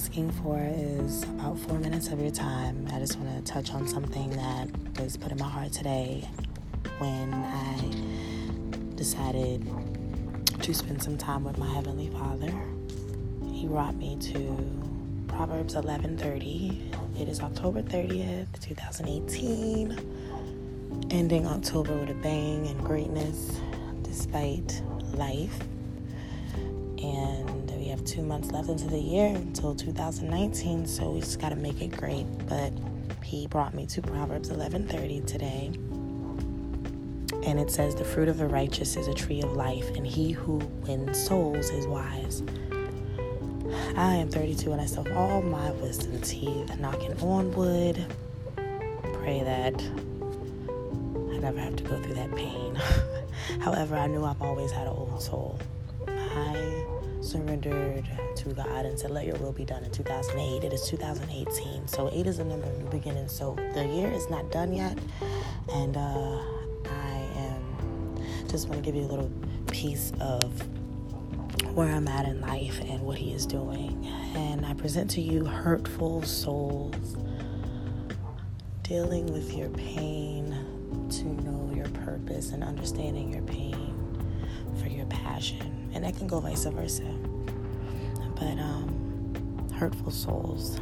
asking for is about four minutes of your time. I just want to touch on something that was put in my heart today when I decided to spend some time with my Heavenly Father. He brought me to Proverbs 11:30. It is October 30th, 2018, ending October with a bang and greatness despite life. And have two months left into the year until 2019, so we just got to make it great. But he brought me to Proverbs 11:30 today. And it says, The fruit of the righteous is a tree of life, and he who wins souls is wise. I am 32 and I still have all my wisdom teeth knocking on wood. Pray that I never have to go through that pain. However, I knew I've always had an old soul. I surrendered to God and said, Let your will be done in 2008. It is 2018. So, eight is a number of new beginnings. So, the year is not done yet. And uh, I am just want to give you a little piece of where I'm at in life and what He is doing. And I present to you hurtful souls dealing with your pain to know your purpose and understanding your pain for your passion. And that can go vice versa. But um, hurtful souls.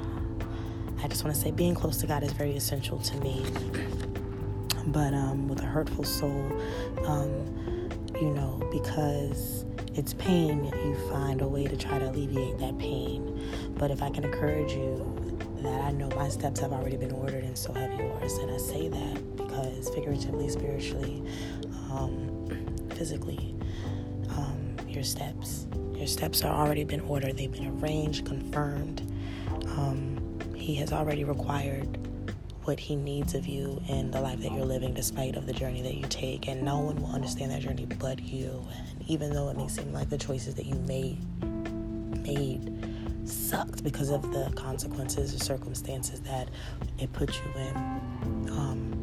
I just want to say being close to God is very essential to me. But um, with a hurtful soul, um, you know, because it's pain, you find a way to try to alleviate that pain. But if I can encourage you that I know my steps have already been ordered and so have yours, and I say that because figuratively, spiritually, um, physically, um, your steps, your steps are already been ordered. They've been arranged, confirmed. Um, he has already required what he needs of you in the life that you're living despite of the journey that you take and no one will understand that journey but you and even though it may seem like the choices that you made made sucked because of the consequences or circumstances that it put you in um,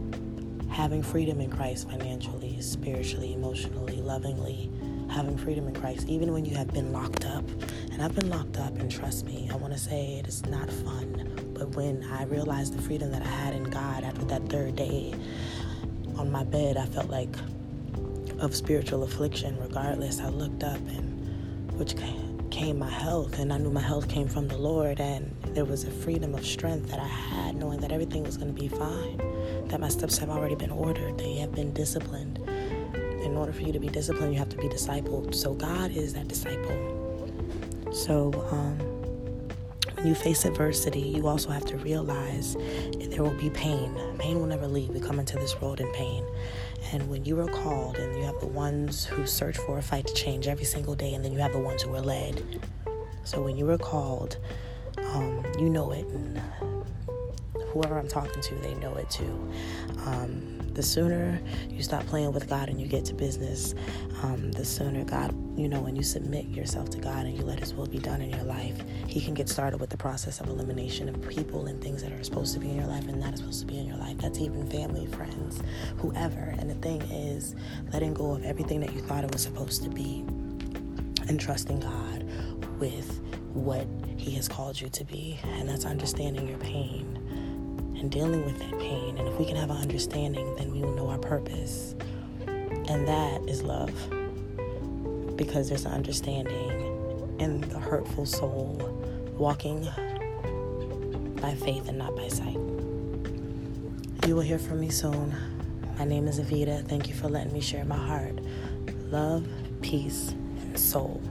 having freedom in christ financially spiritually emotionally lovingly having freedom in christ even when you have been locked up and i've been locked up and trust me i want to say it is not fun but when I realized the freedom that I had in God after that third day on my bed, I felt like of spiritual affliction. Regardless, I looked up and which came my health, and I knew my health came from the Lord, and there was a freedom of strength that I had, knowing that everything was going to be fine, that my steps have already been ordered, they have been disciplined. In order for you to be disciplined, you have to be discipled. So God is that disciple. So, um, you face adversity, you also have to realize there will be pain. Pain will never leave. We come into this world in pain. And when you are called, and you have the ones who search for a fight to change every single day, and then you have the ones who are led. So when you are called, um, you know it. And whoever I'm talking to, they know it too. Um, the sooner you stop playing with God and you get to business, um, the sooner God, you know, when you submit yourself to God and you let His will be done in your life, He can get started with the process of elimination of people and things that are supposed to be in your life and not supposed to be in your life. That's even family, friends, whoever. And the thing is, letting go of everything that you thought it was supposed to be and trusting God with what He has called you to be. And that's understanding your pain and dealing with that pain. And if we can have an understanding, then we will know our purpose. And that is love. Because there's an understanding in the hurtful soul walking by faith and not by sight. You will hear from me soon. My name is Avita. Thank you for letting me share my heart. Love, peace, and soul.